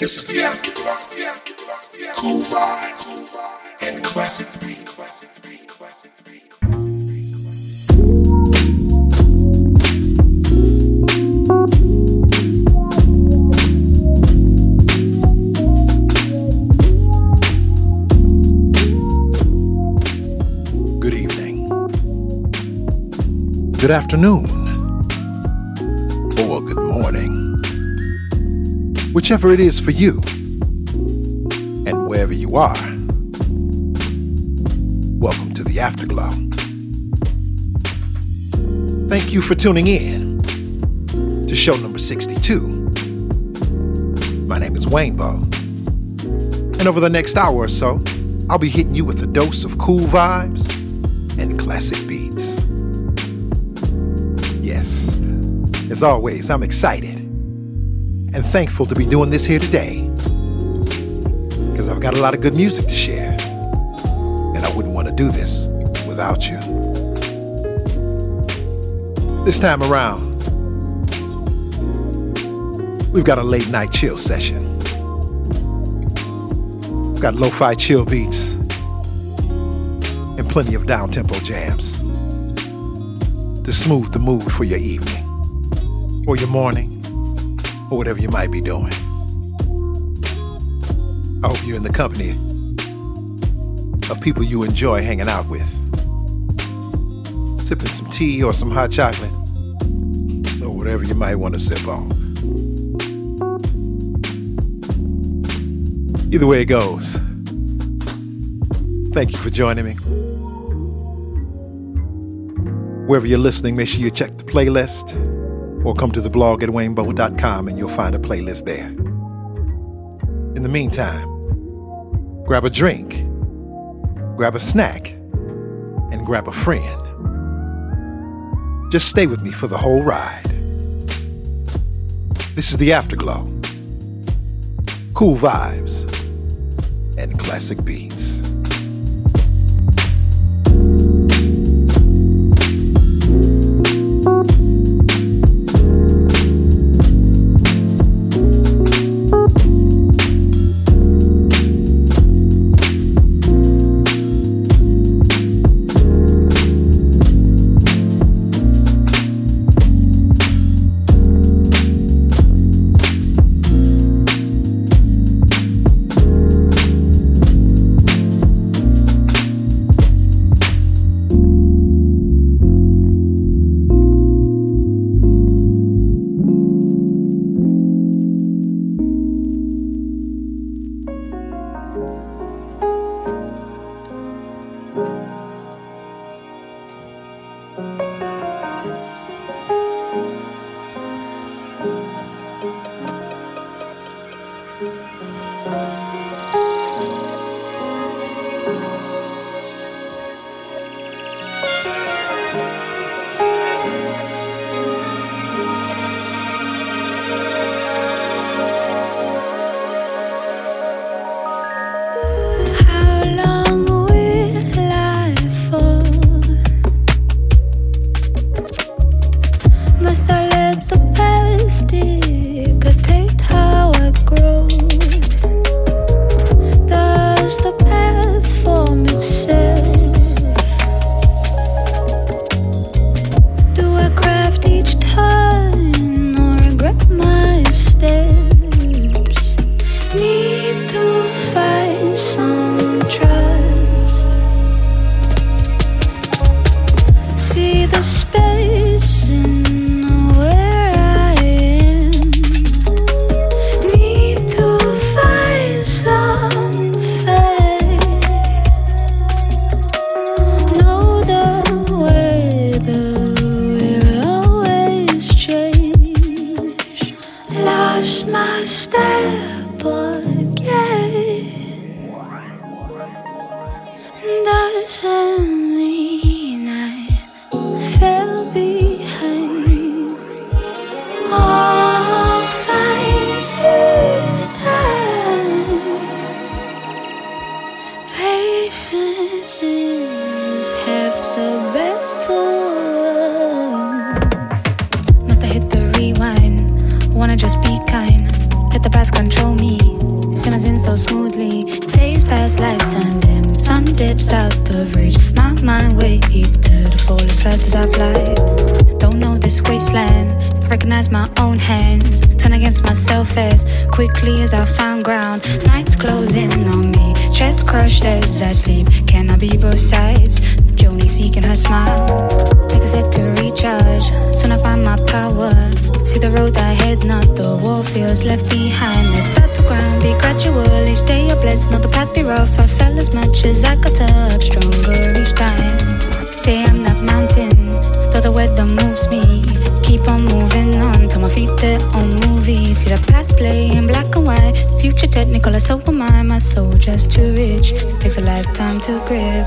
This is the afterglow. Cool vibes and classic beats. Good evening. Good afternoon. Or good morning. Whichever it is for you. And wherever you are. Welcome to the Afterglow. Thank you for tuning in to show number 62. My name is Wayne Bo. And over the next hour or so, I'll be hitting you with a dose of cool vibes and classic beats. Yes, as always, I'm excited and thankful to be doing this here today because I've got a lot of good music to share, and I wouldn't want to do this without you. This time around, we've got a late night chill session. We've got lo fi chill beats and plenty of down tempo jams to smooth the mood for your evening or your morning or whatever you might be doing. I hope you're in the company of people you enjoy hanging out with, sipping some tea or some hot chocolate or whatever you might want to sip on. Either way it goes, thank you for joining me. Wherever you're listening, make sure you check the playlist or come to the blog at waynebo.com and you'll find a playlist there. In the meantime, grab a drink, grab a snack, and grab a friend. Just stay with me for the whole ride. This is the Afterglow. Cool vibes and classic beats. Be rough. I fell as much as I got up, stronger each time. Say I'm not mountain, though the weather moves me. Keep on moving on till my feet they're on movie. See the past play in black and white, future technical. So am I. My soul just too rich. Takes a lifetime to grip.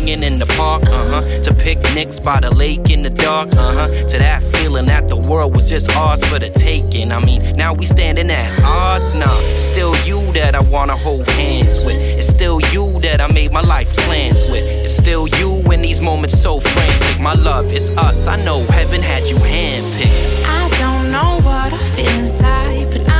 Singing in the park, uh huh, to picnics by the lake in the dark, uh huh, to that feeling that the world was just ours for the taking. I mean, now we standing at odds, nah. Still you that I wanna hold hands with. It's still you that I made my life plans with. It's still you in these moments so frantic. My love, it's us. I know heaven had you handpicked. I don't know what I feel inside, but I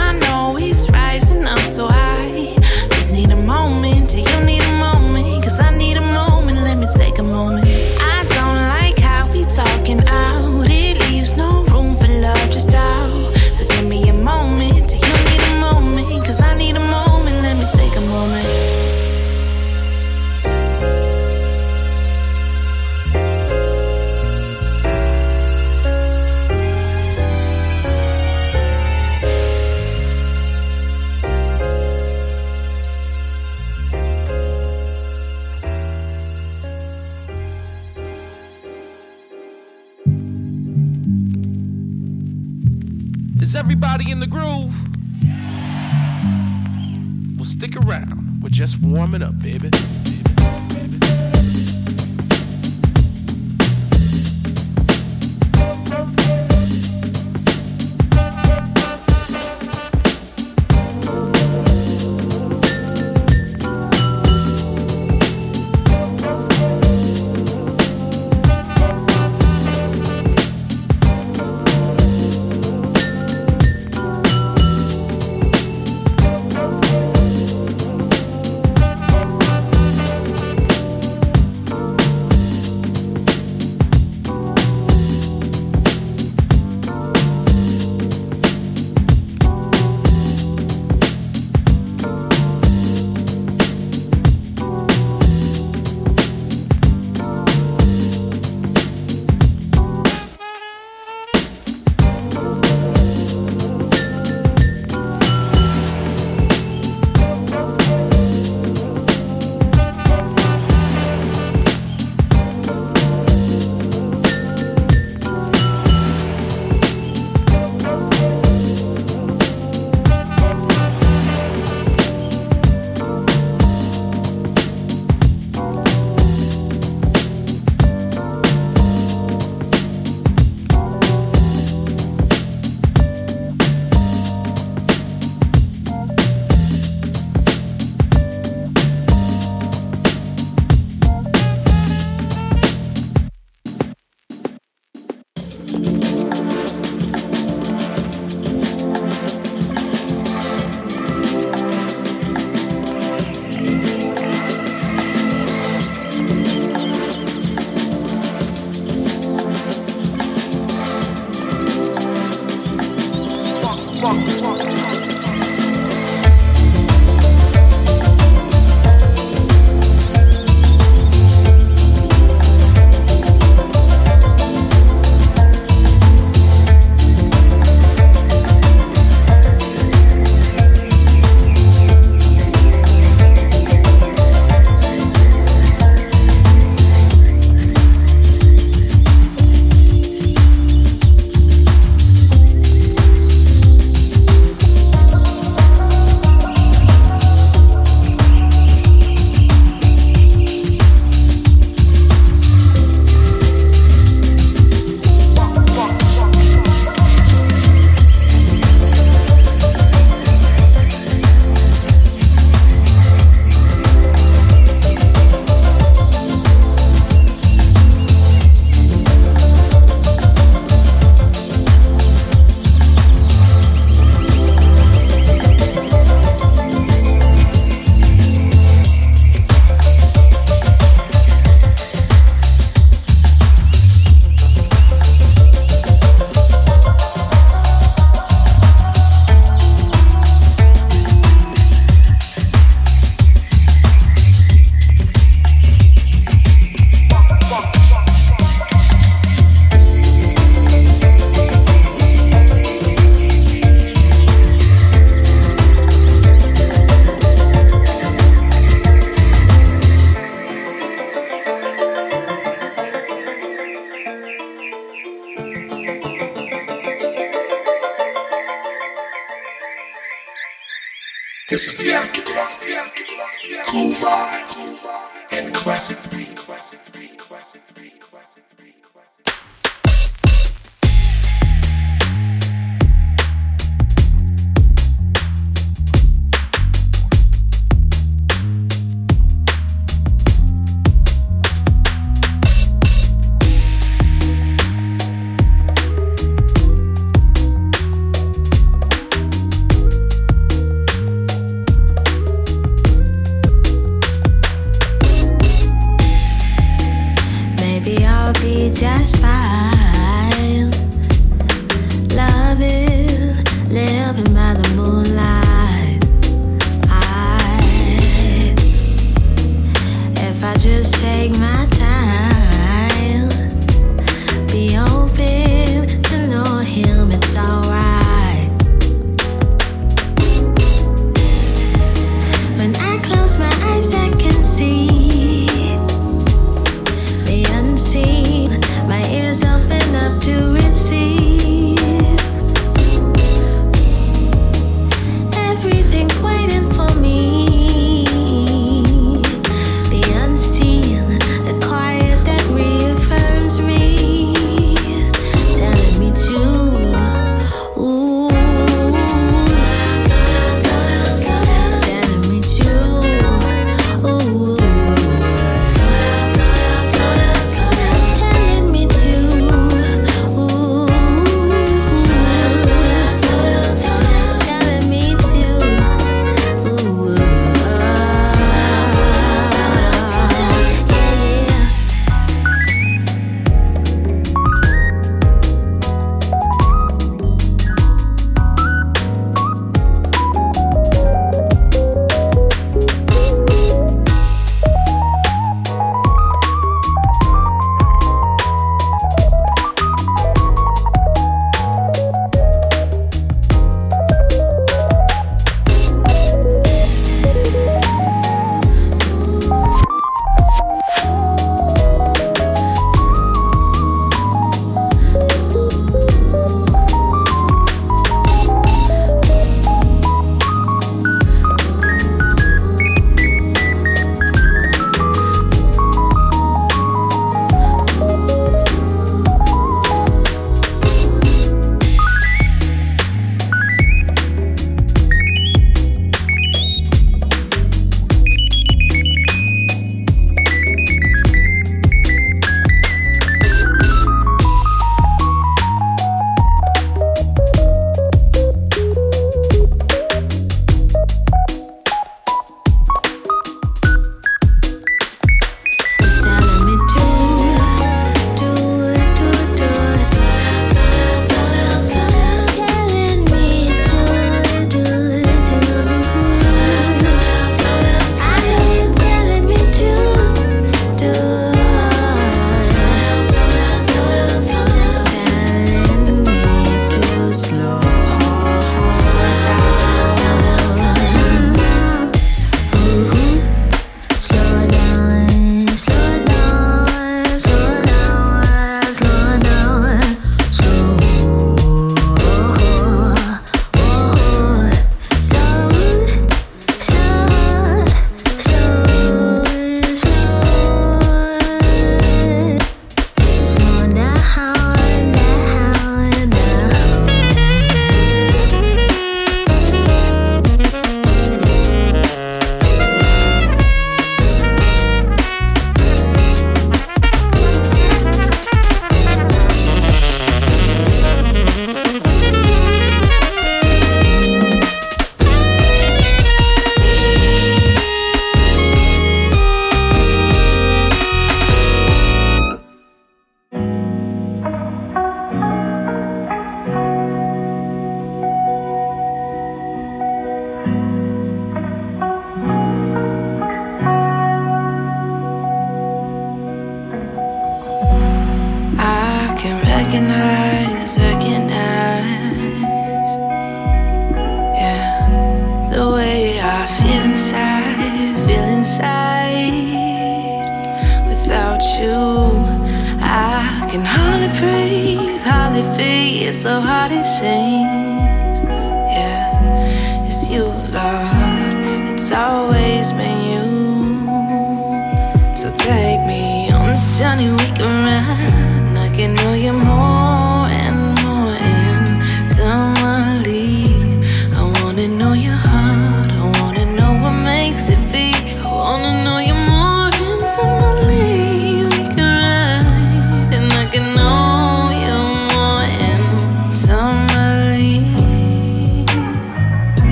just warming up, baby.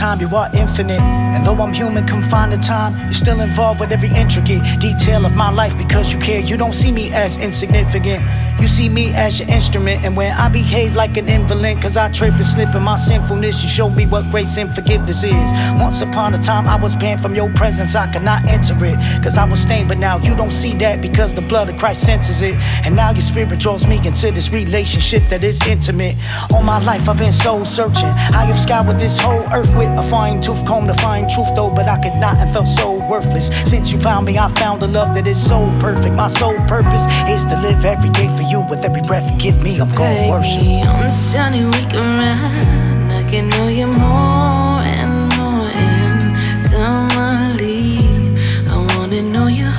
Time, you are infinite. And though I'm human, confined to time, you're still involved with every intricate detail of my life because you care. You don't see me as insignificant. You see me as your instrument, and when I behave like an invalid, cause I trip and slip in my sinfulness, you show me what grace and forgiveness is. Once upon a time, I was banned from your presence, I could not enter it, cause I was stained, but now you don't see that because the blood of Christ senses it. And now your spirit draws me into this relationship that is intimate. All my life, I've been soul searching. I have scoured this whole earth with a fine tooth comb to find truth, though, but I could not and felt so worthless. Since you found me, I found a love that is so perfect. My sole purpose is to live every day for you with every breath you give me. So I'm going to worship. Me on this journey we can run. I can know you more and more intimately. I wanna know your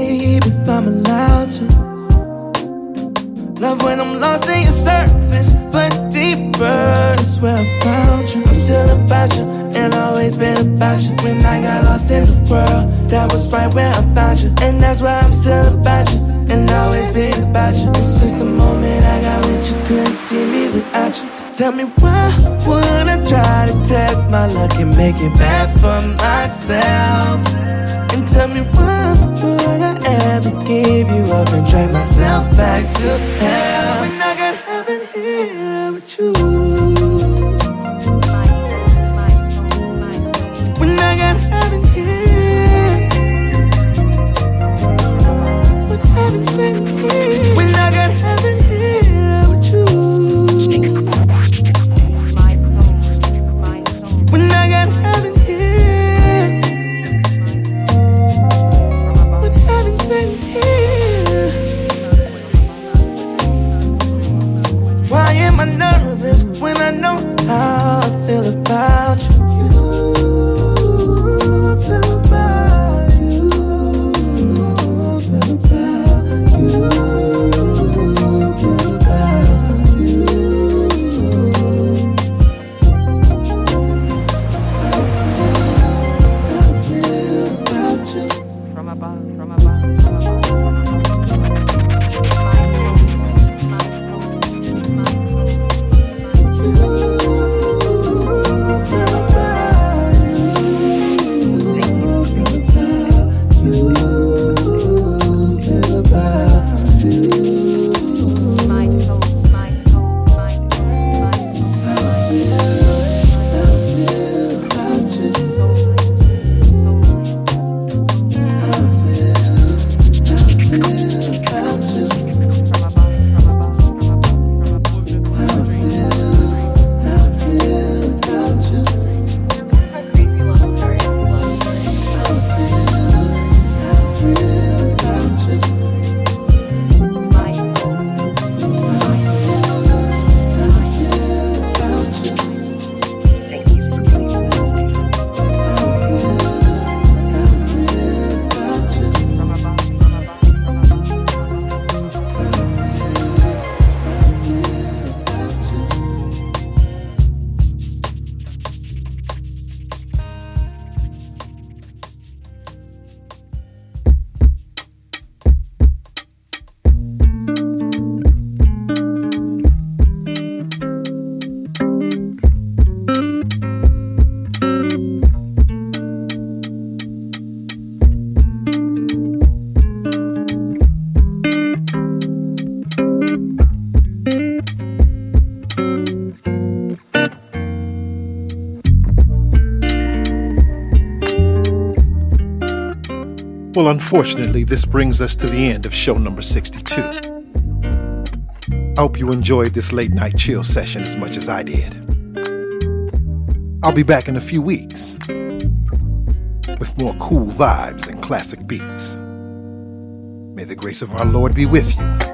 babe, if I'm allowed to? Love when I'm lost in your surface, but deeper is where I found you. I'm still about you, and always been about you. When I got lost in the world, that was right where I found you. And that's why I'm still about you, and always been about you. And since the moment I got with you, couldn't see me without you. So tell me why would I try to test my luck and make it bad for myself? And tell me why would I ever give you up and drag myself back to hell? When I got heaven here with you. Unfortunately, this brings us to the end of show number 62. I hope you enjoyed this late night chill session as much as I did. I'll be back in a few weeks with more cool vibes and classic beats. May the grace of our Lord be with you.